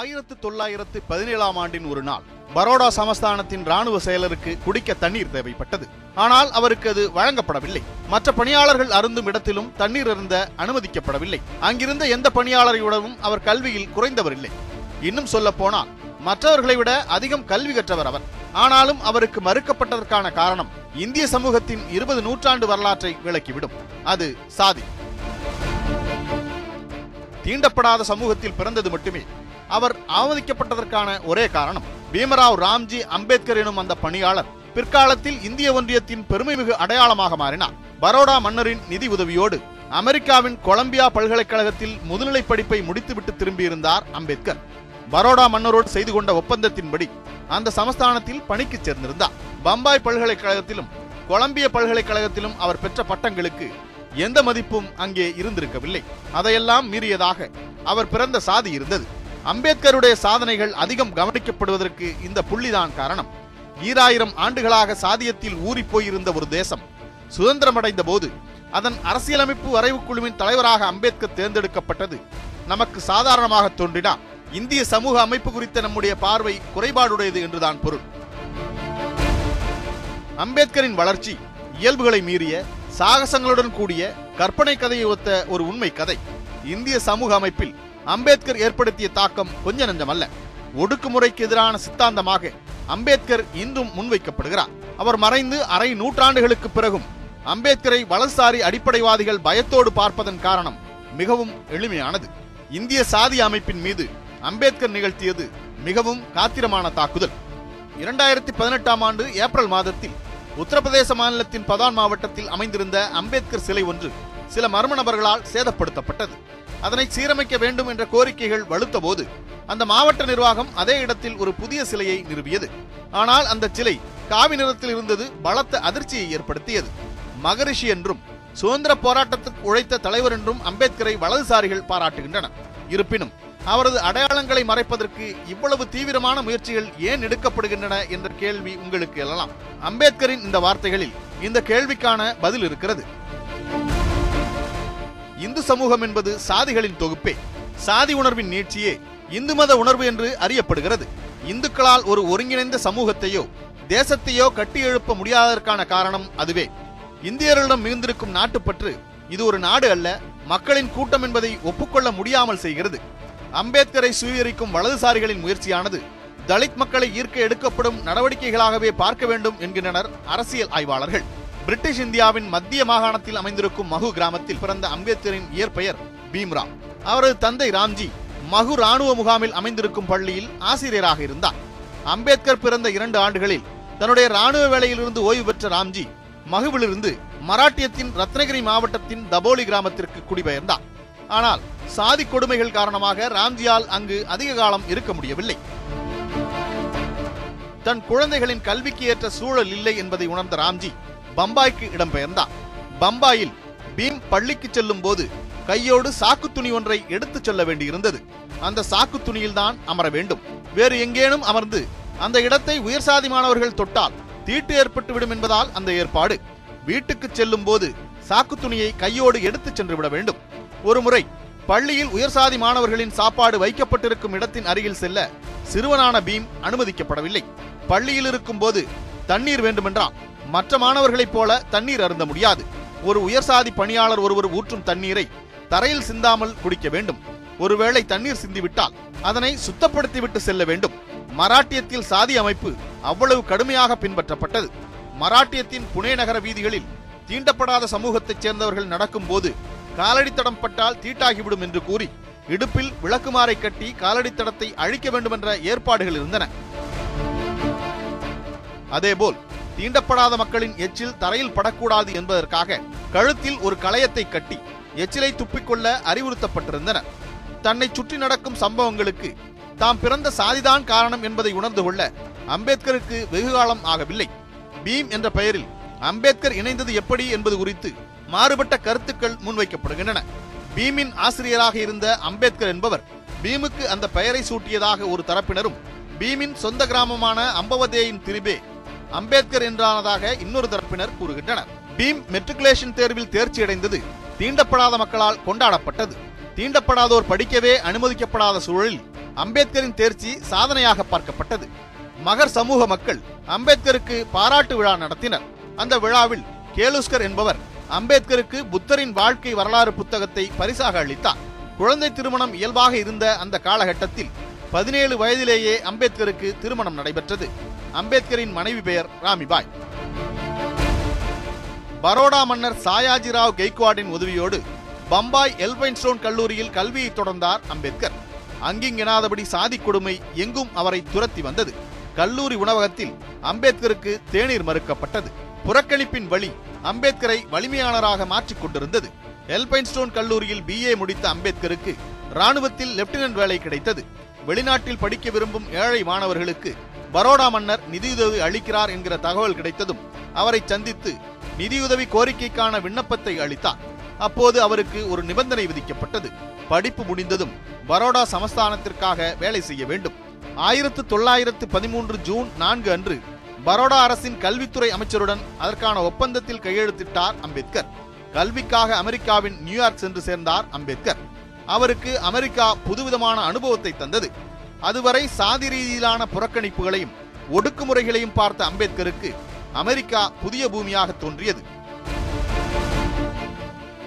ஆயிரத்து தொள்ளாயிரத்து பதினேழாம் ஆண்டின் ஒரு நாள் பரோடா சமஸ்தானத்தின் ராணுவ செயலருக்கு குடிக்க தண்ணீர் தேவைப்பட்டது. ஆனால் அவருக்கு அது வழங்கப்படவில்லை. மற்ற பணியாளர்கள் அருந்தும் இடத்திலும் தண்ணீர் அருந்த அனுமதிக்கப்படவில்லை. அங்கிருந்த எந்த பணியாளரையுடனும் அவர் கல்வியில் குறைந்தவர் இல்லை இன்னும் சொல்ல போனால் மற்றவர்களை விட அதிகம் கல்வி கற்றவர் அவர். ஆனாலும் அவருக்கு மறுக்கப்பட்டதற்கான காரணம் இந்திய சமூகத்தின் இருபது நூற்றாண்டு வரலாற்றை விளக்கிவிடும். அது சாதி. தீண்டப்படாத சமூகத்தில் பிறந்தது மட்டுமே. அவர் அவமதிக்கப்பட்டதற்கான ஒரே காரணம் பீமராவ் ராம்ஜி அம்பேத்கர் எனும் அந்த பணியாளர் பிற்காலத்தில் இந்திய ஒன்றியத்தின் பெருமைமிகு அடையாளமாக மாறினார். பரோடா மன்னரின் நிதி உதவியோடு அமெரிக்காவின் கொலம்பியா பல்கலைக்கழகத்தில் முதுநிலை படிப்பை முடித்துவிட்டு திரும்பியிருந்தார் அம்பேத்கர். பரோடா மன்னரோடு செய்து கொண்ட ஒப்பந்தத்தின்படி அந்த சமஸ்தானத்தில் பணிக்கு சேர்ந்திருந்தார். பம்பாய் பல்கலைக்கழகத்திலும் கொலம்பிய பல்கலைக்கழகத்திலும் அவர் பெற்ற பட்டங்களுக்கு எந்த மதிப்பும் அங்கே இருந்திருக்கவில்லை. அதையெல்லாம் மீறியதாக அவர் பிறந்த சாதி இருந்தது. அம்பேத்கருடைய சாதனைகள் அதிகம் கவனிக்கப்படுவதற்கு இந்த புள்ளிதான் காரணம். ஈராயிரம் ஆண்டுகளாக சாதியத்தில் ஊறிப் போயிருந்த ஒரு தேசம் சுதந்திரமடைந்த போது அதன் அரசியலமைப்பு வரைவு குழுவின் தலைவராக அம்பேத்கர் தேர்ந்தெடுக்கப்பட்டது. நமக்கு சாதாரணமாக தோன்றினா இந்திய சமூக அமைப்பு குறித்த நம்முடைய பார்வை குறைபாடுடையது என்றுதான் பொருள். அம்பேத்கரின் வளர்ச்சி இயல்புகளை மீறிய சாகசங்களுடன் கூடிய கற்பனை கதையை ஒத்த ஒரு உண்மை கதை. இந்திய சமூக அமைப்பில் அம்பேத்கர் ஏற்படுத்திய தாக்கம் கொஞ்ச நஞ்சமல்ல ஒடுக்குமுறைக்கு எதிரான சித்தாந்தமாக அம்பேத்கர் இன்றும் முன்வைக்கப்படுகிறார். அவர் மறைந்து அரை நூற்றாண்டுகளுக்கு பிறகும் அம்பேத்கரை வலசாரி அடிப்படைவாதிகள் பயத்தோடு பார்ப்பதன் காரணம் மிகவும் எளிமையானது. இந்திய சாதி அமைப்பின் மீது அம்பேத்கர் நிகழ்த்தியது மிகவும் காத்திரமான தாக்குதல். இரண்டாயிரத்தி பதினெட்டாம் ஆண்டு ஏப்ரல் மாதத்தில் உத்தரப்பிரதேச மாநிலத்தின் பதான் மாவட்டத்தில் அமைந்திருந்த அம்பேத்கர் சிலை ஒன்று சில மர்ம நபர்களால் சேதப்படுத்தப்பட்டது. அதனை சீரமைக்க வேண்டும் என்ற கோரிக்கைகள் வலுத்த போது அந்த மாவட்ட நிர்வாகம் அதே இடத்தில் ஒரு புதிய சிலையை நிறுவியது. ஆனால் அந்த சிலை காவி நிறத்தில் இருந்தது பலத்த அதிர்ச்சியை ஏற்படுத்தியது. மகரிஷி என்றும் சுதந்திர போராட்டத்துக்கு உழைத்த தலைவர் என்றும் அம்பேத்கரை வலதுசாரிகள் பாராட்டுகின்றனர். இருப்பினும் அவரது அடையாளங்களை மறைப்பதற்கு இவ்வளவு தீவிரமான முயற்சிகள் ஏன் எடுக்கப்படுகின்றன என்ற கேள்வி உங்களுக்கு எழலாம். அம்பேத்கரின் இந்த வார்த்தைகளில் இந்த கேள்விக்கான பதில் இருக்கிறது. இந்து சமூகம் என்பது சாதிகளின் தொகுப்பே. சாதி உணர்வின் நீட்சியே இந்து மத உணர்வு என்று அறியப்படுகிறது. இந்துக்களால் ஒரு ஒருங்கிணைந்த சமூகத்தையோ தேசத்தையோ கட்டி எழுப்ப முடியாததற்கான காரணம் அதுவே. இந்தியர்களிடம் மிகுந்திருக்கும் நாட்டுப்பற்று இது ஒரு நாடு அல்ல மக்களின் கூட்டம் என்பதை ஒப்புக்கொள்ள முடியாமல் செய்கிறது. அம்பேத்கரை சுவீகரிக்கும் வலதுசாரிகளின் முயற்சியானது தலித் மக்களை ஈர்க்க எடுக்கப்படும் நடவடிக்கைகளாகவே பார்க்க வேண்டும் என்கின்றனர் அரசியல் ஆய்வாளர்கள். பிரிட்டிஷ் இந்தியாவின் மத்திய மாகாணத்தில் அமைந்திருக்கும் மகு கிராமத்தில் பிறந்த அம்பேத்கரின் இயற்பெயர் பீம்ராவ் அவரது தந்தை ராம்ஜி மகு ராணுவ முகாமில் அமைந்திருக்கும் பள்ளியில் ஆசிரியராக இருந்தார். அம்பேத்கர் பிறந்த இரண்டு ஆண்டுகளில் தன்னுடைய ராணுவ வேலையிலிருந்து ஓய்வு பெற்ற ராம்ஜி மகுவிலிருந்து மராட்டியத்தின் ரத்னகிரி மாவட்டத்தின் தபோலி கிராமத்திற்கு குடிபெயர்ந்தார். ஆனால் சாதி கொடுமைகள் காரணமாக ராம்ஜியால் அங்கு அதிக காலம் இருக்க முடியவில்லை. தன் குழந்தைகளின் கல்விக்கு ஏற்ற சூழல் இல்லை என்பதை உணர்ந்த ராம்ஜி பம்பாய்க்கு இடம்பெயர்ந்தார். பம்பாயில் பீம் பள்ளிக்கு செல்லும் போது கையோடு சாக்கு துணி ஒன்றை எடுத்துச் செல்ல வேண்டியிருந்தது. அந்த சாக்கு துணியில் தான் அமர வேண்டும். வேறு எங்கேனும் அமர்ந்து அந்த இடத்தை உயர் சாதி மாணவர்கள் தொட்டால் தீட்டு ஏற்பட்டுவிடும் என்பதால் அந்த ஏற்பாடு. வீட்டுக்கு செல்லும் போது சாக்கு துணியை கையோடு எடுத்துச் சென்று விட வேண்டும். ஒருமுறை பள்ளியில் உயர் சாதி மாணவர்களின் சாப்பாடு வைக்கப்பட்டிருக்கும் இடத்தின் அருகில் செல்ல சிறுவனான பீம் அனுமதிக்கப்படவில்லை. பள்ளியில் இருக்கும் போது தண்ணீர் வேண்டுமென்றால் மற்ற மாணவர்களைப் போல தண்ணீர் அருந்த முடியாது. ஒரு உயர்சாதி பணியாளர் ஒருவர் ஊற்றும் தண்ணீரை தரையில் சிந்தாமல் குடிக்க வேண்டும். ஒருவேளை தண்ணீர் சிந்திவிட்டால் அதனை சுத்தப்படுத்திவிட்டு செல்ல வேண்டும். மராட்டியத்தில் சாதி அமைப்பு அவ்வளவு கடுமையாக பின்பற்றப்பட்டது. மராட்டியத்தின் புனே நகர வீதிகளில் தீண்டப்படாத சமூகத்தைச் சேர்ந்தவர்கள் நடக்கும் போது காலடித்தடம் பட்டால் தீட்டாகிவிடும் என்று கூறி இடுப்பில் விளக்குமாறை கட்டி காலடித்தடத்தை அழிக்க வேண்டுமென்ற ஏற்பாடுகள் இருந்தன. அதேபோல் தீண்டப்படாத மக்களின் எச்சில் தரையில் படக்கூடாது என்பதற்காக கழுத்தில் ஒரு களையத்தை கட்டி எச்சிலை துப்பிக்கொள்ள அறிவுறுத்தப்பட்டிருந்தனர் தன்னை சுற்றி நடக்கும் சம்பவங்களுக்கு தாம் பிறந்த சாதிதான் காரணம் என்பதை உணர்ந்து கொள்ள அம்பேத்கருக்கு வெகுகாலம் ஆகவில்லை. பீம் என்ற பெயரில் அம்பேத்கர் இணைந்தது எப்படி என்பது குறித்து மாறுபட்ட கருத்துக்கள் முன்வைக்கப்படுகின்றன. பீமின் ஆசிரியராக இருந்த அம்பேத்கர் என்பவர் பீமுக்கு அந்த பெயரை சூட்டியதாக ஒரு தரப்பினரும் பீமின் சொந்த கிராமமான அம்பவதேயின் திரிபே அம்பேத்கர் என்றானதாக இன்னொரு தரப்பினர் கூறுகின்றனர். பீம் மெட்ரிகுலேஷன் தேர்வில் தேர்ச்சி அடைந்தது தீண்டப்படாத மக்களால் கொண்டாடப்பட்டது. தீண்டப்படாதோர் படிக்கவே அனுமதிக்கப்படாத சூழலில் அம்பேத்கரின் தேர்ச்சி சாதனையாக பார்க்கப்பட்டது. மகர் சமூக மக்கள் அம்பேத்கருக்கு பாராட்டு விழா நடத்தினர். அந்த விழாவில் கேலுஸ்கர் என்பவர் அம்பேத்கருக்கு புத்தரின் வாழ்க்கை வரலாறு புத்தகத்தை பரிசாக அளித்தார். குழந்தை திருமணம் இயல்பாக இருந்த அந்த காலகட்டத்தில் பதினேழு வயதிலேயே அம்பேத்கருக்கு திருமணம் நடைபெற்றது. அம்பேத்கரின் மனைவி பெயர் ராமிபாய். பரோடா மன்னர் சாயாஜிராவ் கெய்க்வாடின் உதவியோடு பம்பாய் எல்பைன்ஸ்டோன் கல்லூரியில் கல்வியை தொடர்ந்தார் அம்பேத்கர். அங்கிங்கெனாதபடி சாதி கொடுமை எங்கும் அவரை துரத்தி வந்தது. கல்லூரி உணவகத்தில் அம்பேத்கருக்கு தேநீர் மறுக்கப்பட்டது. புறக்கணிப்பின் வழி அம்பேத்கரை வலிமையாளராக மாற்றிக் கொண்டிருந்தது. எல்பைன்ஸ்டோன் கல்லூரியில் பிஏ முடித்த அம்பேத்கருக்கு ராணுவத்தில் லெப்டினன்ட் வேலை கிடைத்தது. வெளிநாட்டில் படிக்க விரும்பும் ஏழை மாணவர்களுக்கு பரோடா மன்னர் நிதியுதவி அளிக்கிறார் என்கிற தகவல் கிடைத்ததும் அவரை சந்தித்து நிதியுதவி கோரிக்கைக்கான விண்ணப்பத்தை அளித்தார். அப்போது அவருக்கு ஒரு நிபந்தனை விதிக்கப்பட்டது. படிப்பு முடிந்ததும் பரோடா சமஸ்தானத்திற்காக வேலை செய்ய வேண்டும். ஆயிரத்து தொள்ளாயிரத்து பதிமூன்று ஜூன் நான்கு அன்று பரோடா அரசின் கல்வித்துறை அமைச்சருடன் அதற்கான ஒப்பந்தத்தில் கையெழுத்திட்டார் அம்பேத்கர். கல்விக்காக அமெரிக்காவின் நியூயார்க் சென்று சேர்ந்தார் அம்பேத்கர். அவருக்கு அமெரிக்கா புதுவிதமான அனுபவத்தை தந்தது. அதுவரை சாதி ரீதியிலான புறக்கணிப்புகளையும் ஒடுக்குமுறைகளையும் பார்த்த அம்பேத்கருக்கு அமெரிக்கா புதிய பூமியாக தோன்றியது.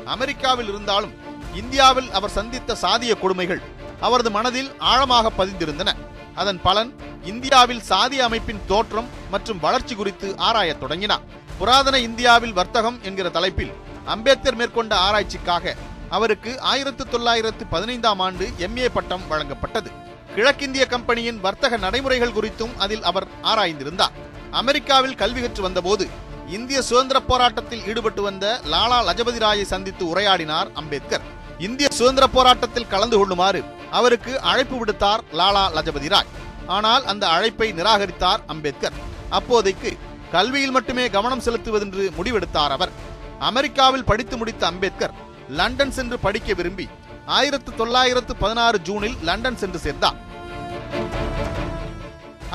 அமெரிக்காவில் இருந்தாலும் இந்தியாவில் அவர் சந்தித்த சாதிய கொடுமைகள் அவரது மனதில் ஆழமாக பதிந்திருந்தன. அதன் பலன் இந்தியாவில் சாதிய அமைப்பின் தோற்றம் மற்றும் வளர்ச்சி குறித்து ஆராயத் தொடங்கினார். புராதன இந்தியாவில் வர்த்தகம் என்கிற தலைப்பில் அம்பேத்கர் மேற்கொண்ட ஆராய்ச்சிக்காக அவருக்கு ஆயிரத்து தொள்ளாயிரத்து பதினைந்தாம் ஆண்டு எம்ஏ பட்டம் வழங்கப்பட்டது. கிழக்கிந்திய கம்பெனியின் வர்த்தக நடைமுறைகள் குறித்தும் அதில் அவர் ஆராய்ந்திருந்தார். அமெரிக்காவில் கல்வி கற்று வந்தபோது இந்திய சுதந்திர போராட்டத்தில் ஈடுபட்டு வந்த லாலா லஜபதி ராயை சந்தித்து உரையாடினார் அம்பேத்கர். இந்திய சுதந்திர போராட்டத்தில் கலந்து கொள்ளுமாறு அவருக்கு அழைப்பு விடுத்தார் லாலா லஜபதி ராய். ஆனால் அந்த அழைப்பை நிராகரித்தார் அம்பேத்கர். அப்போதைக்கு கல்வியில் மட்டுமே கவனம் செலுத்துவதென்று முடிவெடுத்தார் அவர். அமெரிக்காவில் படித்து முடித்த அம்பேத்கர் லண்டன் சென்று படிக்க விரும்பி ஆயிரத்து தொள்ளாயிரத்து பதினாறு ஜூனில் லண்டன் சென்று சேர்ந்தார்.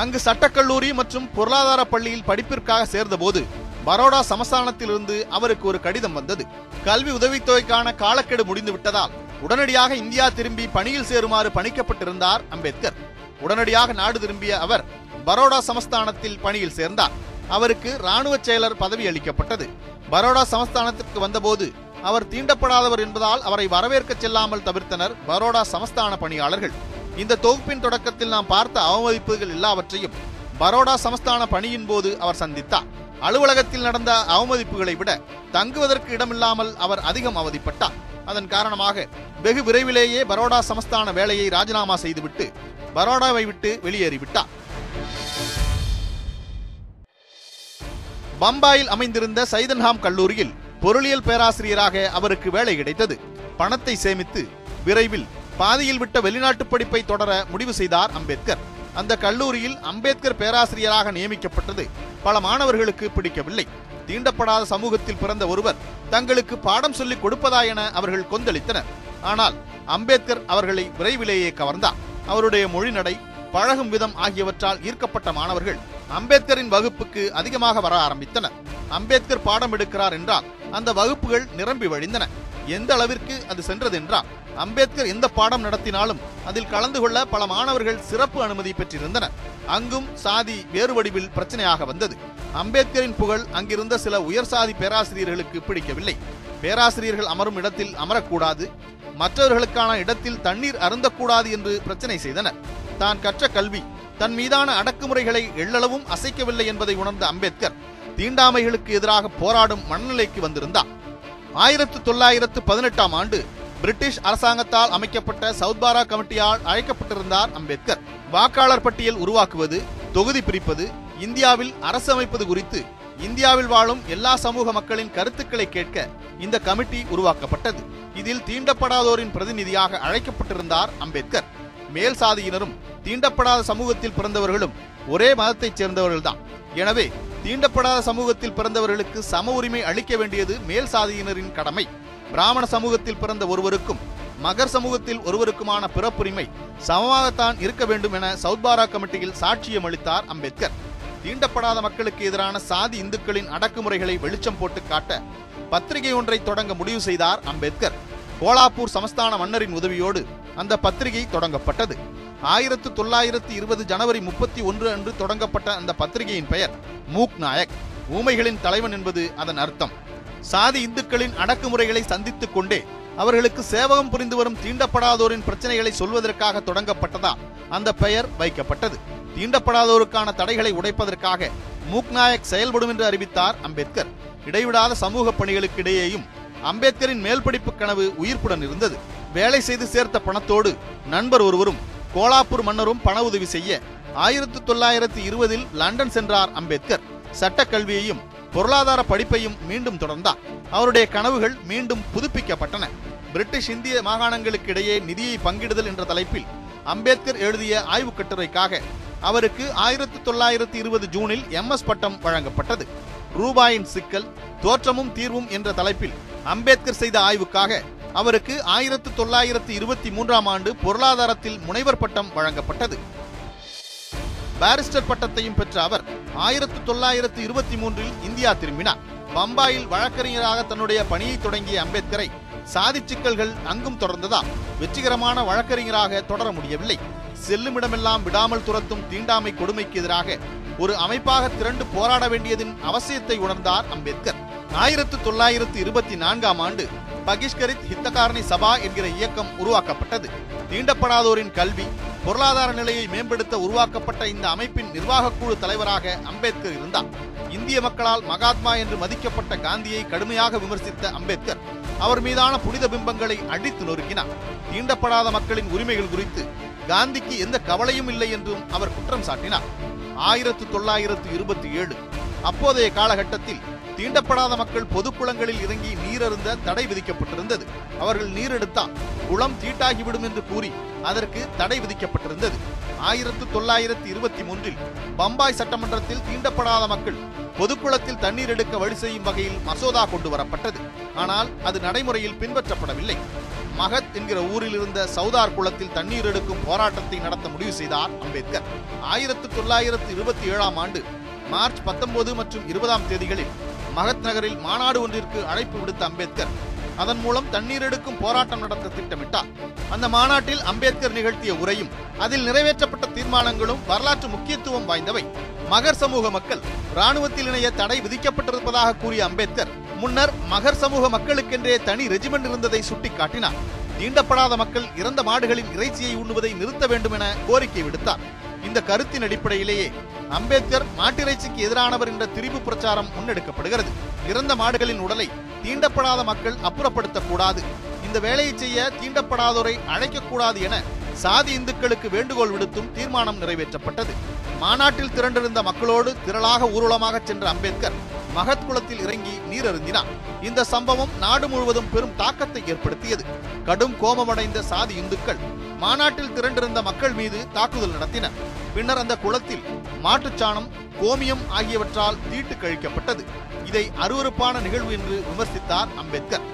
அங்கு சட்டக்கல்லூரி மற்றும் பொருளாதார பள்ளியில் படிப்பிற்காக சேர்ந்தபோது பரோடா சமஸ்தானத்திலிருந்து அவருக்கு ஒரு கடிதம் வந்தது. கல்வி உதவித்தொகைக்கான காலக்கெடு முடிந்து விட்டதால் உடனடியாக இந்தியா திரும்பி பணியில் சேருமாறு பணிக்கப்பட்டிருந்தார் அம்பேத்கர். உடனடியாக நாடு திரும்பிய அவர் பரோடா சமஸ்தானத்தில் பணியில் சேர்ந்தார். அவருக்கு ராணுவ செயலர் பதவி அளிக்கப்பட்டது. பரோடா சமஸ்தானத்திற்கு வந்தபோது அவர் தீண்டப்படாதவர் என்பதால் அவரை வரவேற்க செல்லாமல் தவிர்த்தனர் பரோடா சமஸ்தான பணியாளர்கள். இந்த தொகுப்பின் தொடக்கத்தில் நாம் பார்த்த அவமதிப்புகள் எல்லாவற்றையும் பரோடா சமஸ்தான பணியின் போது அவர் சந்தித்தார். அலுவலகத்தில் நடந்த அவமதிப்புகளை விட தங்குவதற்கு இடமில்லாமல் அவர் அதிகம் அவதிப்பட்டார். அதன் காரணமாக வெகு விரைவிலேயே பரோடா சமஸ்தான வேலையை ராஜினாமா செய்துவிட்டு பரோடாவை விட்டு வெளியேறிவிட்டார். பம்பாயில் அமைந்திருந்த சைதன்ஹாம் கல்லூரியில் பொருளியல் பேராசிரியராக அவருக்கு வேலை கிடைத்தது. பணத்தை சேமித்து விரைவில் பாதியில் விட்ட வெளிநாட்டு படிப்பை தொடர முடிவு செய்தார் அம்பேத்கர். அந்த கல்லூரியில் அம்பேத்கர் பேராசிரியராக நியமிக்கப்பட்டது பல மாணவர்களுக்கு பிடிக்கவில்லை. தீண்டப்படாத சமூகத்தில் பிறந்த ஒருவர் தங்களுக்கு பாடம் சொல்லிக் கொடுப்பதா என அவர்கள் கொந்தளித்தனர். ஆனால் அம்பேத்கர் அவர்களை விரைவிலேயே கவர்ந்தார். அவருடைய மொழிநடை பழகும் விதம் ஆகியவற்றால் ஈர்க்கப்பட்ட மாணவர்கள் அம்பேத்கரின் வகுப்புக்கு அதிகமாக வர ஆரம்பித்தனர். அம்பேத்கர் பாடம் எடுக்கிறார் என்றால் அந்த வகுப்புகள் நிரம்பி வழிந்தன. எந்த அளவிற்கு அது சென்றதென்றால் அம்பேத்கர் எந்த பாடம் நடத்தினாலும் அதில் கலந்து கொள்ள பல மாணவர்கள் சிறப்பு அனுமதி பெற்றிருந்தனர். அங்கும் சாதி வேறு வடிவில் பிரச்சனையாக வந்தது. அம்பேத்கரின் புகழ் அங்கிருந்த சில உயர் சாதி பேராசிரியர்களுக்கு பிடிக்கவில்லை. பேராசிரியர்கள் அமரும் இடத்தில் அமரக்கூடாது. மற்றவர்களுக்கான இடத்தில் தண்ணீர் அருந்தக்கூடாது என்று பிரச்சனை செய்தனர். தான் கற்ற கல்வி தன் மீதான அடக்குமுறைகளை எள்ளளவும் அசைக்கவில்லை என்பதை உணர்ந்த அம்பேத்கர் தீண்டாமைகளுக்கு எதிராக போராடும் மனநிலைக்கு வந்திருந்தார். ஆயிரத்து தொள்ளாயிரத்து பதினெட்டாம் ஆண்டு பிரிட்டிஷ் அரசாங்கத்தால் அமைக்கப்பட்ட சவுத்பாரா கமிட்டியால் அழைக்கப்பட்டிருந்தார் அம்பேத்கர். வாக்காளர் பட்டியல் உருவாக்குவது தொகுதி பிரிப்பது இந்தியாவில் அரசு அமைப்பது குறித்து இந்தியாவில் வாழும் எல்லா சமூக மக்களின் கருத்துக்களை கேட்க இந்த கமிட்டி உருவாக்கப்பட்டது. இதில் தீண்டப்படாதோரின் பிரதிநிதியாக அழைக்கப்பட்டிருந்தார் அம்பேத்கர். மேல் சாதியினரும் தீண்டப்படாத சமூகத்தில் பிறந்தவர்களும் ஒரே மதத்தைச் சேர்ந்தவர்கள்தான். எனவே தீண்டப்படாத சமூகத்தில் பிறந்தவர்களுக்கு சம உரிமை அளிக்க வேண்டியது மேல் சாதியினரின் கடமை. பிராமண சமூகத்தில் பிறந்த ஒருவருக்கும் மகர் சமூகத்தில் ஒருவருக்குமான பிறப்புரிமை சமமாகத்தான் இருக்க வேண்டும் என சவுத்பாரா கமிட்டியில் சாட்சியம் அளித்தார் அம்பேத்கர். தீண்டப்படாத மக்களுக்கு எதிரான சாதி இந்துக்களின் அடக்குமுறைகளை வெளிச்சம் போட்டு காட்ட பத்திரிகை ஒன்றை தொடங்க முடிவு செய்தார் அம்பேத்கர். கோலாப்பூர் சமஸ்தான மன்னரின் உதவியோடு அந்த பத்திரிகை தொடங்கப்பட்டது. ஆயிரத்து தொள்ளாயிரத்து இருபது ஜனவரி முப்பத்தி ஒன்று அன்று தொடங்கப்பட்ட அந்த பத்திரிகையின் பெயர் மூக் நாயக். ஊமைகளின் தலைவன் என்பது அதன் அர்த்தம். சாதி இந்துக்களின் அடக்குமுறைகளை சந்தித்துக் கொண்டே அவர்களுக்கு சேவகம் புரிந்து வரும் தீண்டப்படாதோரின் பிரச்சனைகளை சொல்வதற்காக தொடங்கப்பட்டதா அந்த பெயர் வைக்கப்பட்டது. தீண்டப்படாதோருக்கான தடைகளை உடைப்பதற்காக மூக்நாயக் செயல்படும் என்று அறிவித்தார் அம்பேத்கர். இடைவிடாத சமூக பணிகளுக்கு இடையேயும் அம்பேத்கரின் மேல்படிப்பு கனவு உயிர்ப்புடன் இருந்தது. வேலை செய்து சேர்த்த பணத்தோடு நண்பர் ஒருவரும் கோலாப்பூர் மன்னரும் பண உதவி செய்ய ஆயிரத்தி தொள்ளாயிரத்தி இருபதில் லண்டன் சென்றார் அம்பேத்கர். சட்ட கல்வியையும் பொருளாதார படிப்பையும் மீண்டும் தொடர்ந்தார். அவருடைய கனவுகள் மீண்டும் புதுப்பிக்கப்பட்டன. பிரிட்டிஷ் இந்திய மாகாணங்களுக்கு இடையே நிதியை பங்கிடுதல் என்ற தலைப்பில் அம்பேத்கர் எழுதிய ஆய்வுக் கட்டுரைக்காக அவருக்கு ஆயிரத்தி தொள்ளாயிரத்தி இருபது ஜூனில் எம்எஸ் பட்டம் வழங்கப்பட்டது. ரூபாயின் சிக்கல் தோற்றமும் தீர்வும் என்ற தலைப்பில் அம்பேத்கர் செய்த ஆய்வுக்காக அவருக்கு ஆயிரத்து தொள்ளாயிரத்து இருபத்தி மூன்றாம் ஆண்டு பொருளாதாரத்தில் முனைவர் பட்டம் வழங்கப்பட்டது. பாரிஸ்டர் பட்டத்தையும் பெற்ற அவர் ஆயிரத்தி தொள்ளாயிரத்தி இருபத்தி மூன்றில் இந்தியா திரும்பினார். பம்பாயில் வழக்கறிஞராக தன்னுடைய பணியை தொடங்கிய அம்பேத்கரை சாதி சிக்கல்கள் அங்கும் தொடர்ந்ததால் வெற்றிகரமான வழக்கறிஞராக தொடர முடியவில்லை. செல்லுமிடமெல்லாம் விடாமல் துரத்தும் தீண்டாமை கொடுமைக்கு எதிராக ஒரு அமைப்பாக திரண்டு போராட வேண்டியதின் அவசியத்தை உணர்ந்தார் அம்பேத்கர். ஆயிரத்து தொள்ளாயிரத்து இருபத்தி நான்காம் ஆண்டு பகிஷ்கரித் ஹித்தகாரணி சபா என்கிற இயக்கம் உருவாக்கப்பட்டது. தீண்டப்படாதோரின் கல்வி பொருளாதார நிலையை மேம்படுத்த உருவாக்கப்பட்ட இந்த அமைப்பின் நிர்வாகக் குழு தலைவராக அம்பேத்கர் இருந்தார். இந்திய மக்களால் மகாத்மா என்று மதிக்கப்பட்ட காந்தியை கடுமையாக விமர்சித்த அம்பேத்கர் அவர் மீதான புனித பிம்பங்களை அடித்து நொறுக்கினார். தீண்டப்படாத மக்களின் உரிமைகள் குறித்து காந்திக்கு எந்த கவலையும் இல்லை என்றும் அவர் குற்றம் சாட்டினார். ஆயிரத்து தொள்ளாயிரத்து இருபத்தி ஏழு அப்போதைய காலகட்டத்தில் தீண்டப்படாத மக்கள் பொது குளங்களில் இறங்கி நீரருந்த தடை விதிக்கப்பட்டிருந்தது. அவர்கள் நீரெடுத்தால் குளம் தீட்டாகிவிடும் என்று கூறி அதற்கு தடை விதிக்கப்பட்டிருந்தது. ஆயிரத்து தொள்ளாயிரத்து இருபத்தி மூன்றில் பம்பாய் சட்டமன்றத்தில் தீண்டப்படாத மக்கள் பொதுக்குளத்தில் தண்ணீர் எடுக்க வழி செய்யும் வகையில் மசோதா கொண்டு வரப்பட்டது ஆனால் அது நடைமுறையில் பின்பற்றப்படவில்லை. மகத் என்கிற ஊரில் இருந்த சவுதார் குளத்தில் தண்ணீர் எடுக்கும் போராட்டத்தை நடத்த முடிவு செய்தார் அம்பேத்கர். ஆயிரத்து தொள்ளாயிரத்து இருபத்தி ஏழாம் ஆண்டு மார்ச் பத்தொன்பது மற்றும் இருபதாம் தேதிகளில் மகத் நகரில் மாநாடு ஒன்றிற்கு அழைப்பு விடுத்த அம்பேத்கர் அதன் மூலம் தண்ணீர் எடுக்கும் போராட்டம் நடத்த திட்டமிட்டார். அந்த மாநாட்டில் அம்பேத்கர் நிகழ்த்திய உரையும் அதில் நிறைவேற்றப்பட்ட தீர்மானங்களும் வரலாற்று முக்கியத்துவம் வாய்ந்தவை. மகர் சமூக மக்கள் ராணுவத்தில் இணைய தடை விதிக்கப்பட்டிருப்பதாக கூறிய அம்பேத்கர் முன்னர் மகர் சமூக மக்களுக்கென்றே தனி ரெஜிமெண்ட் இருந்ததை சுட்டிக்காட்டினார். தீண்டப்படாத மக்கள் இறந்த மாடுகளின் இறைச்சியை உண்ணுவதை நிறுத்த வேண்டும் என கோரிக்கை விடுத்தார். இந்த கருத்தின் அடிப்படையிலேயே அம்பேத்கர் மாட்டிறைச்சிக்கு எதிரானவர் என்ற திரிபு பிரச்சாரம் முன்னெடுக்கப்படுகிறது. இறந்த மாடுகளின் உடலை தீண்டப்படாத மக்கள் அப்புறப்படுத்தக்கூடாது. இந்த வேலையை செய்ய தீண்டப்படாதோரை அழைக்கக்கூடாது என சாதி இந்துக்களுக்கு வேண்டுகோள் விடுத்தும் தீர்மானம் நிறைவேற்றப்பட்டது. மாநாட்டில் திரண்டிருந்த மக்களோடு திரளாக ஊர்வலமாக சென்ற அம்பேத்கர் மகத் குளத்தில் இறங்கி நீர் அருந்தினார் இந்த சம்பவம் நாடு முழுவதும் பெரும் தாக்கத்தை ஏற்படுத்தியது. கடும் கோபமடைந்த சாதி இந்துக்கள் மாநாட்டில் திரண்டிருந்த மக்கள் மீது தாக்குதல் நடத்தினர். பின்னர் அந்த குளத்தில் மாட்டுச்சாணம் கோமியம் ஆகியவற்றால் தீட்டு கழிக்கப்பட்டது. இதை அருவருப்பான நிகழ்வு என்று விமர்சித்தார் அம்பேத்கர்.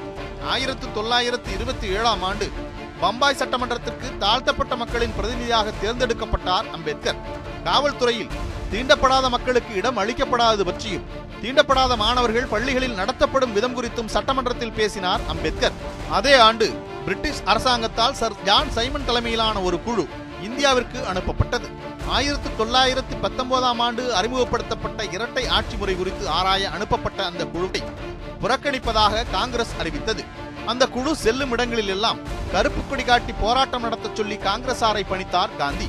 ஆயிரத்து தொள்ளாயிரத்து இருபத்தி ஏழாம் ஆண்டு பம்பாய் சட்டமன்றத்திற்கு தாழ்த்தப்பட்ட மக்களின் பிரதிநிதியாக தேர்ந்தெடுக்கப்பட்டார் அம்பேத்கர். காவல்துறையில் தீண்டப்படாத மக்களுக்கு இடம் அளிக்கப்படாதது பற்றியும் தீண்டப்படாத மாணவர்கள் பள்ளிகளில் நடத்தப்படும் விதம் குறித்தும் சட்டமன்றத்தில் பேசினார் அம்பேத்கர். அதே ஆண்டு பிரிட்டிஷ் அரசாங்கத்தால் சர் ஜான் சைமன் தலைமையிலான ஒரு குழு இந்தியாவிற்கு அனுப்பப்பட்டது. ஆயிரத்து தொள்ளாயிரத்து பத்தொன்பதாம் ஆண்டு அறிமுகப்படுத்தப்பட்ட இரட்டை ஆட்சி முறை குறித்து ஆராய அனுப்பப்பட்ட அந்த குழுவை புறக்கணிப்பதாக காங்கிரஸ் அறிவித்தது. அந்த குழு செல்லும் இடங்களில் எல்லாம் கருப்பு கொடி காட்டி போராட்டம் நடத்தச் சொல்லி காங்கிரசாரை பணித்தார் காந்தி.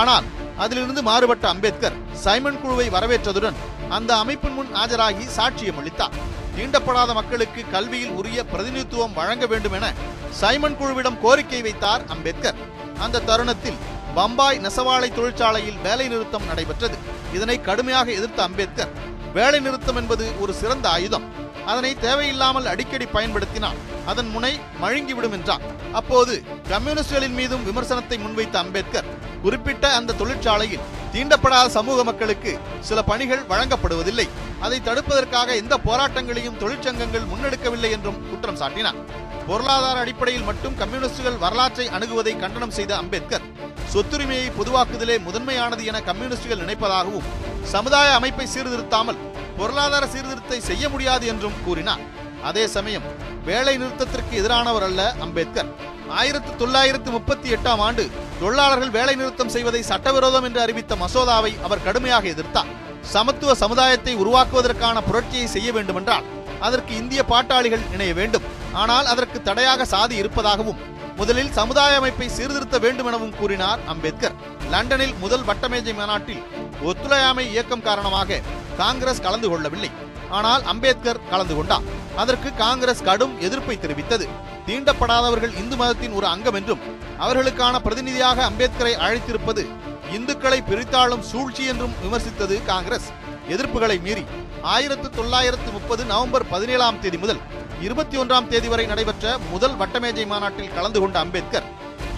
ஆனால் அதிலிருந்து மாறுபட்ட அம்பேத்கர் சைமன் குழுவை வரவேற்றதுடன் அந்த அமைப்பின் முன் ஆஜராகி சாட்சியம் அளித்தார். தீண்டப்படாத மக்களுக்கு கல்வியில் உரிய பிரதிநிதித்துவம் வழங்க வேண்டும் என சைமன் குழுவிடம் கோரிக்கை வைத்தார் அம்பேத்கர். அந்த தருணத்தில் பம்பாய் நெசவாளை தொழிற்சாலையில் வேலை நிறுத்தம் நடைபெற்றது. இதனை கடுமையாக எதிர்த்த அம்பேத்கர் வேலை நிறுத்தம் என்பது ஒரு சிறந்த ஆயுதம். அதனை தேவையில்லாமல் அடிக்கடி பயன்படுத்தினால் அதன் முனை மழுங்கிவிடும் என்றார் அப்போது கம்யூனிஸ்டுகளின் மீதும் விமர்சனத்தை முன்வைத்த அம்பேத்கர் குறிப்பிட்ட அந்த தொழிற்சாலையில் தீண்டப்படாத சமூக மக்களுக்கு சில பணிகள் வழங்கப்படுவதில்லை. அதை தடுப்பதற்காக எந்த போராட்டங்களையும் தொழிற்சங்கங்கள் முன்னெடுக்கவில்லை என்றும் குற்றம் சாட்டினார் பொருளாதார அடிப்படையில் மட்டும் கம்யூனிஸ்டுகள் வரலாற்றை அணுகுவதை கண்டனம் செய்த அம்பேத்கர் சொத்துரிமையை பொதுவாக்குதலே முதன்மையானது என கம்யூனிஸ்டுகள் நினைப்பதாகவும் சமுதாய அமைப்பை சீர்திருத்தாமல் பொருளாதார சீர்திருத்தத்தை செய்ய முடியாது என்றும் கூறினார். அதே சமயம் வேலை நிறுத்தத்திற்கு எதிரானவர் அல்ல அம்பேத்கர். ஆயிரத்து தொள்ளாயிரத்து முப்பத்தி எட்டாம் ஆண்டு தொழிலாளர்கள் வேலை நிறுத்தம் செய்வதை சட்டவிரோதம் என்று அறிவித்த மசோதாவை அவர் கடுமையாக எதிர்த்தார். சமத்துவ சமுதாயத்தை உருவாக்குவதற்கான புரட்சியை செய்ய வேண்டுமென்றால் அதற்கு இந்திய பாட்டாளிகள் இணைய வேண்டும். ஆனால் அதற்கு தடையாக சாதி இருப்பதாகவும் முதலில் சமுதாய அமைப்பை சீர்திருத்த வேண்டும் எனவும் கூறினார் அம்பேத்கர். லண்டனில் முதல் வட்டமேஜை மாநாட்டில் ஒத்துழையாமை இயக்கம் காரணமாக காங்கிரஸ் கலந்து கொள்ளவில்லை. ஆனால் அம்பேத்கர் கலந்து கொண்டார். அதற்கு காங்கிரஸ் கடும் எதிர்ப்பை தெரிவித்தது. தீண்டப்படாதவர்கள் இந்து மதத்தின் ஒரு அங்கம் என்றும் அவர்களுக்கான பிரதிநிதியாக அம்பேத்கரை அழைத்திருப்பது இந்துக்களை பிரித்தாளும் சூழ்ச்சி என்றும் விமர்சித்தது காங்கிரஸ். எதிர்ப்புகளை மீறி ஆயிரத்து தொள்ளாயிரத்து முப்பது நவம்பர் பதினேழாம் தேதி முதல் இருபத்தி ஒன்றாம் தேதி வரை நடைபெற்ற முதல் வட்டமேஜை மாநாட்டில் கலந்து கொண்ட அம்பேத்கர்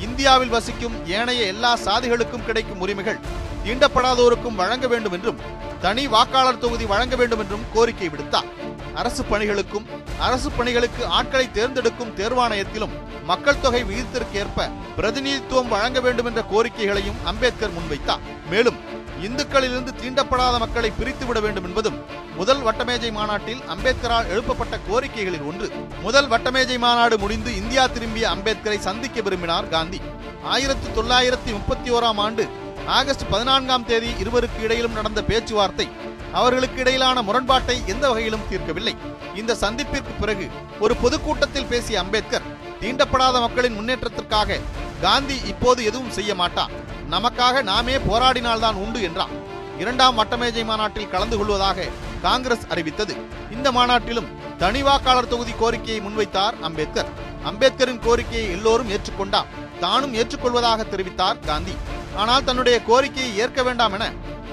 இந்தியாவில் வசிக்கும் ஏனைய எல்லா சாதிகளுக்கும் கிடைக்கும் உரிமைகள் தீண்டப்படாதோருக்கும் வழங்க வேண்டும் என்றும் தனி வாக்காளர் தொகுதி வழங்க வேண்டும் என்றும் கோரிக்கை விடுத்தார். அரசு பணிகளுக்கும் அரசு பணிகளுக்கு ஆட்களை தேர்ந்தெடுக்கும் தேர்வாணையத்திலும் மக்கள் தொகை விகிதத்திற்கேற்ப பிரதிநிதித்துவம் வழங்க வேண்டும் என்ற கோரிக்கைகளையும் அம்பேத்கர் முன்வைத்தார். மேலும் இந்துக்களிலிருந்து தீண்டப்படாத மக்களை பிரித்து விட வேண்டும் என்பதும் முதல் வட்டமேஜை மாநாட்டில் அம்பேத்கரால் எழுப்பப்பட்ட கோரிக்கைகளில் ஒன்று. முதல் வட்டமேஜை மாநாடு முடிந்து இந்தியா திரும்பிய அம்பேத்கரை சந்திக்க விரும்பினார் காந்தி. ஆயிரத்தி தொள்ளாயிரத்தி முப்பத்தி ஓராம் ஆண்டு ஆகஸ்ட் பதினான்காம் தேதி இருவருக்கு இடையிலும் நடந்த பேச்சுவார்த்தை அவர்களுக்கு இடையிலான முரண்பாட்டை எந்த வகையிலும் தீர்க்கவில்லை. இந்த சந்திப்பிற்கு பிறகு ஒரு பொதுக்கூட்டத்தில் பேசிய அம்பேத்கர் தீண்டப்படாத மக்களின் முன்னேற்றத்திற்காக காந்தி இப்போது எதுவும் செய்ய மாட்டான். நமக்காக நாமே போராடினால்தான் உண்டு என்றார் இரண்டாம் வட்டமேஜை மாநாட்டில் கலந்து கொள்வதாக காங்கிரஸ் அறிவித்தது. இந்த மாநாட்டிலும் தனி வாக்காளர் தொகுதி கோரிக்கையை முன்வைத்தார் அம்பேத்கர். அம்பேத்கரின் கோரிக்கையை எல்லோரும் ஏற்றுக்கொண்டார். தானும் ஏற்றுக்கொள்வதாக தெரிவித்தார் காந்தி. ஆனால் தன்னுடைய கோரிக்கையை ஏற்க வேண்டாம் என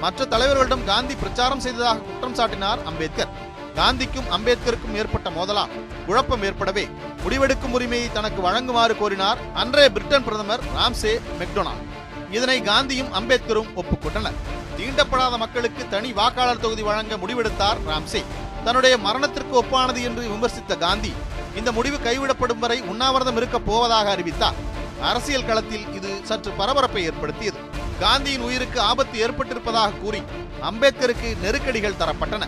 மற்ற தலைவர்களிடம் காந்தி பிரச்சாரம் செய்ததாக குற்றம் சாட்டினார் அம்பேத்கர். காந்திக்கும் அம்பேத்கருக்கும் ஏற்பட்ட மோதலால் குழப்பம் ஏற்படவே முடிவெடுக்கும் உரிமையை தனக்கு வழங்குமாறு கோரினார் அன்றைய பிரிட்டன் பிரதமர் ராம்சே மெக்டொனால்ட். இதனை காந்தியும் அம்பேத்கரும் ஒப்புக்கொண்டனர். தீண்டப்படாத மக்களுக்கு தனி வாக்காளர் தொகுதி வழங்க முடிவெடுத்தார் ராம்சே. தன்னுடைய மரணத்திற்கு ஒப்பானது என்று விமர்சித்த காந்தி இந்த முடிவு கைவிடப்படும் வரை உண்ணாவிரதம் இருக்கப் போவதாக அறிவித்தார். அரசியல் களத்தில் இது சற்று பரபரப்பை ஏற்படுத்தியது. காந்தியின் உயிருக்கு ஆபத்து ஏற்பட்டிருப்பதாக கூறி அம்பேத்கருக்கு நெருக்கடிகள் தரப்பட்டன.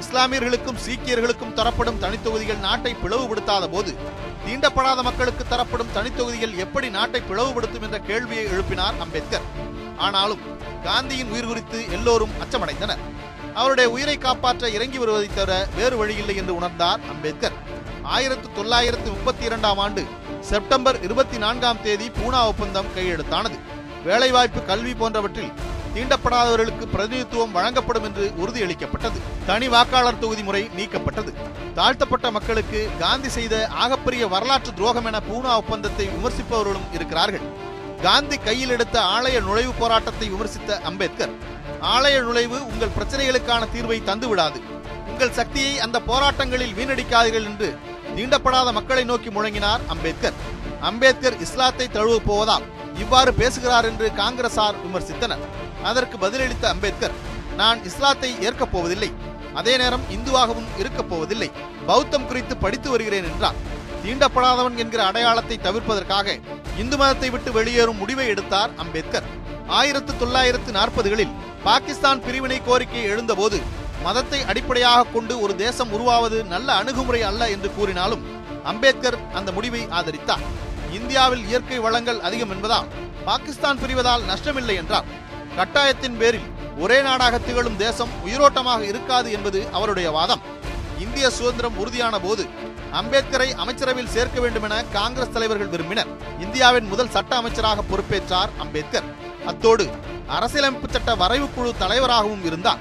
இஸ்லாமியர்களுக்கும் சீக்கியர்களுக்கும் தரப்படும் தனித்தொகுதிகள் நாட்டை பிளவுபடுத்தாத போது தீண்டப்படாத மக்களுக்கு தரப்படும் தனித்தொகுதிகள் எப்படி நாட்டை பிளவுபடுத்தும் என்ற கேள்வியை எழுப்பினார் அம்பேத்கர். ஆனாலும் காந்தியின் உயிர் குறித்து எல்லோரும் அச்சமடைந்தனர். அவருடைய உயிரை காப்பாற்ற இறங்கி வருவதை தவிர வேறு வழியில்லை என்று உணர்ந்தார் அம்பேத்கர். ஆயிரத்து தொள்ளாயிரத்து முப்பத்தி இரண்டாம் ஆண்டு செப்டம்பர் இருபத்தி நான்காம் தேதி பூனா ஒப்பந்தம் கையெழுத்தானது. வேலைவாய்ப்பு கல்வி போன்றவற்றில் தீண்டப்படாதவர்களுக்கு பிரதிநிதித்துவம் வழங்கப்படும் என்று உறுதியளிக்கப்பட்டது. தனி வாக்காளர் தொகுதி முறை நீக்கப்பட்டது. தாழ்த்தப்பட்ட மக்களுக்கு காந்தி செய்த ஆகப்பெரிய வரலாற்று துரோகம் என பூனா ஒப்பந்தத்தை விமர்சிப்பவர்களும் இருக்கிறார்கள். காந்தி கையில் எடுத்த ஆலய நுழைவு போராட்டத்தை விமர்சித்த அம்பேத்கர் ஆலய நுழைவு உங்கள் பிரச்சனைகளுக்கான தீர்வை தந்துவிடாது. உங்கள் சக்தியை அந்த போராட்டங்களில் வீணடிக்காதீர்கள் என்று தீண்டப்படாத மக்களை நோக்கி முழங்கினார் அம்பேத்கர். அம்பேத்கர் இஸ்லாத்தை தழுவ போவதால் இவ்வாறு பேசுகிறார் என்று காங்கிரசார் விமர்சித்தனர். அதற்கு பதிலளித்த அம்பேத்கர் நான் இஸ்லாத்தை ஏற்கப் போவதில்லை. அதே நேரம் இந்துவாகவும் இருக்கப் போவதில்லை. பௌத்தம் குறித்து படித்து வருகிறேன் என்றார். தீண்டப்படாதவன் என்கிற அடையாளத்தை தவிர்ப்பதற்காக இந்து மதத்தை விட்டு வெளியேறும் முடிவை எடுத்தார் அம்பேத்கர். ஆயிரத்து தொள்ளாயிரத்து நாற்பதுகளில் பாகிஸ்தான் பிரிவினை கோரிக்கை எழுந்தபோது மதத்தை அடிப்படையாக கொண்டு ஒரு தேசம் உருவாவது நல்ல அணுகுமுறை அல்ல என்று கூறினாலும் அம்பேத்கர் அந்த முடிவை ஆதரித்தார். இந்தியாவில் இயற்கை வளங்கள் அதிகம் என்பதால் பாகிஸ்தான் பிரிவதால் நஷ்டமில்லை என்றார். கட்டாயத்தின் பேரில் ஒரே நாடாக திகழும் தேசம் உயிரோட்டமாக இருக்காது என்பது அவருடைய வாதம். இந்திய சுதந்திரம் உறுதியான போது அம்பேத்கரை அமைச்சரவையில் சேர்க்க வேண்டும் என காங்கிரஸ் தலைவர்கள் விரும்பினர். இந்தியாவின் முதல் சட்ட அமைச்சராக பொறுப்பேற்றார் அம்பேத்கர். அத்தோடு அரசியலமைப்பு சட்ட வரைவு குழு தலைவராகவும் இருந்தார்.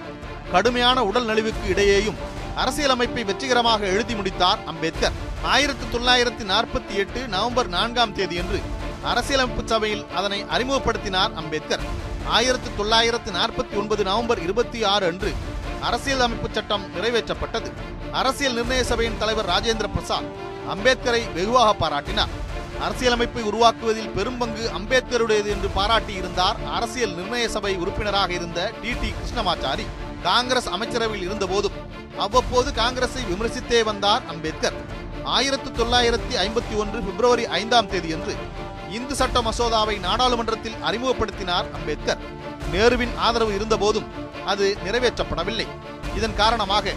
கடுமையான உடல் நலிவுக்கு இடையேயும் அரசியலமைப்பை வெற்றிகரமாக எழுதி முடித்தார் அம்பேத்கர். ஆயிரத்தி தொள்ளாயிரத்தி நாற்பத்தி எட்டு நவம்பர் நான்காம் தேதியன்று அரசியலமைப்பு சபையில் அதனை அறிமுகப்படுத்தினார் அம்பேத்கர். ஆயிரத்தி தொள்ளாயிரத்தி நாற்பத்தி ஒன்பது நவம்பர் இருபத்தி ஆறு அன்று அரசியல் அமைப்பு சட்டம் நிறைவேற்றப்பட்டது. அரசியல் நிர்ணய சபையின் தலைவர் ராஜேந்திர பிரசாத் அம்பேத்கரை வெகுவாக பாராட்டினார். அரசியலமைப்பை உருவாக்குவதில் பெரும்பங்கு அம்பேத்கருடையது என்று பாராட்டியிருந்தார் அரசியல் நிர்ணய சபை உறுப்பினராக இருந்த டி டி கிருஷ்ணமாச்சாரி. காங்கிரஸ் அமைச்சரவையில் இருந்தபோதும் அவ்வப்போது காங்கிரஸை விமர்சித்தே வந்தார் அம்பேத்கர். ஆயிரத்தி தொள்ளாயிரத்தி ஐம்பத்தி ஒன்று பிப்ரவரி ஐந்தாம் தேதியன்று இந்து சட்ட மசோதாவை நாடாளுமன்றத்தில் அறிமுகப்படுத்தினார் அம்பேத்கர். நேருவின் ஆதரவு இருந்தபோதும் அது நிறைவேற்றப்படவில்லை. இதன் காரணமாக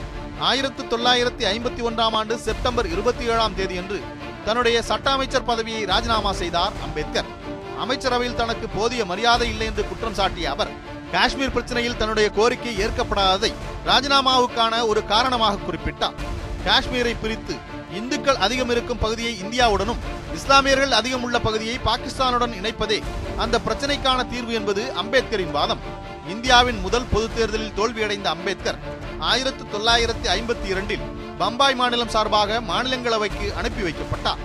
ஆயிரத்தி தொள்ளாயிரத்தி ஐம்பத்தி ஒன்றாம் ஆண்டு செப்டம்பர் இருபத்தி ஏழாம் தேதியன்று தன்னுடைய சட்ட அமைச்சர் பதவியை ராஜினாமா செய்தார் அம்பேத்கர். அமைச்சரவையில் தனக்கு போதிய மரியாதை இல்லை என்று குற்றம் சாட்டிய அவர் காஷ்மீர் பிரச்சனையில் தன்னுடைய கோரிக்கை ஏற்கப்படாததை ராஜினாமாவுக்கான ஒரு காரணமாக குறிப்பிட்டார். காஷ்மீரை பிரித்து இந்துக்கள் அதிகம் இருக்கும் பகுதியை இந்தியாவுடனும் இஸ்லாமியர்கள் அதிகம் உள்ள பகுதியை பாகிஸ்தானுடன் இணைப்பதே அந்த பிரச்சனைக்கான தீர்வு என்பது அம்பேத்கரின் வாதம். இந்தியாவின் முதல் பொது தேர்தலில் தோல்வியடைந்த அம்பேத்கர் ஆயிரத்து தொள்ளாயிரத்தி ஐம்பத்தி இரண்டில் பம்பாய் மாநிலம் சார்பாக மாநிலங்களவைக்கு அனுப்பி வைக்கப்பட்டார்.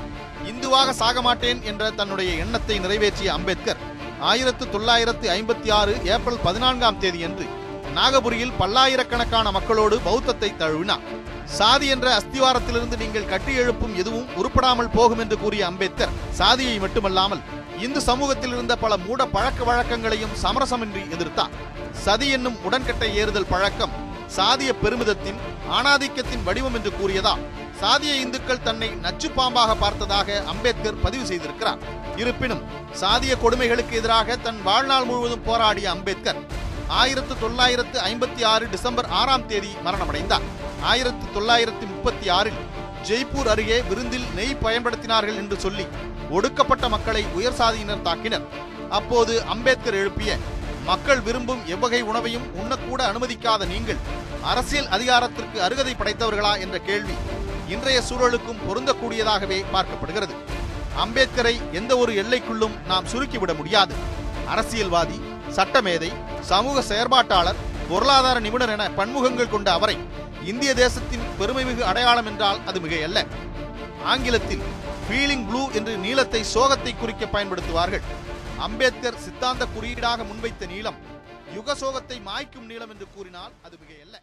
இந்துவாக சாக மாட்டேன் என்ற தன்னுடைய எண்ணத்தை நிறைவேற்றிய அம்பேத்கர் ஆயிரத்து தொள்ளாயிரத்து ஐம்பத்தி ஆறு ஏப்ரல் பதினான்காம் தேதியன்று நாகபுரியில் பல்லாயிரக்கணக்கான மக்களோடு பௌத்தத்தை தழுவினார். சாதி என்ற அஸ்திவாரத்திலிருந்து நீங்கள் கட்டி எழுப்பும் எதுவும் உருப்படாமல் போகும் என்று கூறிய அம்பேத்கர் சாதியை மட்டுமல்லாமல் இந்து சமூகத்தில் இருந்த பல மூட பழக்க வழக்கங்களையும் சமரசமின்றி எதிர்த்தார். சதி என்னும் உடன்கட்டை ஏறுதல் பழக்கம் சாதிய பெருமிதத்தின் ஆணாதிக்கத்தின் வடிவம் என்று கூறியதால் சாதிய இந்துக்கள் தன்னை நச்சு பாம்பாக பார்த்ததாக அம்பேத்கர் பதிவு செய்திருக்கிறார். இருப்பினும் சாதிய கொடுமைகளுக்கு எதிராக தன் வாழ்நாள் முழுவதும் போராடிய அம்பேத்கர் ஆயிரத்து தொள்ளாயிரத்து ஐம்பத்தி ஆறு டிசம்பர் ஆறாம் தேதி மரணமடைந்தார். ஆயிரத்து தொள்ளாயிரத்து முப்பத்தி ஆறில் ஜெய்ப்பூர் அருகே விருந்தில் நெய் பயன்படுத்தினார்கள் என்று சொல்லி ஒடுக்கப்பட்ட மக்களை உயர் சாதியினர் தாக்கினர். அப்போது அம்பேத்கர் எழுப்பிய மக்கள் விரும்பும் எவ்வகை உணவையும் உண்ணக்கூட அனுமதிக்காத நீங்கள் அரசியல் அதிகாரத்திற்கு அருகதை படைத்தவர்களா? என்ற கேள்வி இன்றைய சூழலுக்கும் பொருந்தக்கூடியதாகவே பார்க்கப்படுகிறது. அம்பேத்கரை எந்த ஒரு எல்லைக்குள்ளும் நாம் சுருக்கிவிட முடியாது. அரசியல்வாதி சட்டமேதை சமூக செயற்பாட்டாளர் பொருளாதார நிபுணர் என பன்முகங்கள் கொண்ட அவரை இந்திய தேசத்தின் பெருமைமிகு அடையாளம் என்றால் அது மிகையல்ல. ஆங்கிலத்தில் ஃபீலிங் ப்ளூ என்று நீளத்தை சோகத்தை குறிக்க பயன்படுத்துவார்கள். அம்பேத்கர் சித்தாந்த குறியீடாக முன்வைத்த நீளம் யுக சோகத்தை மாய்க்கும் நீளம் என்று கூறினால் அது மிகையல்ல.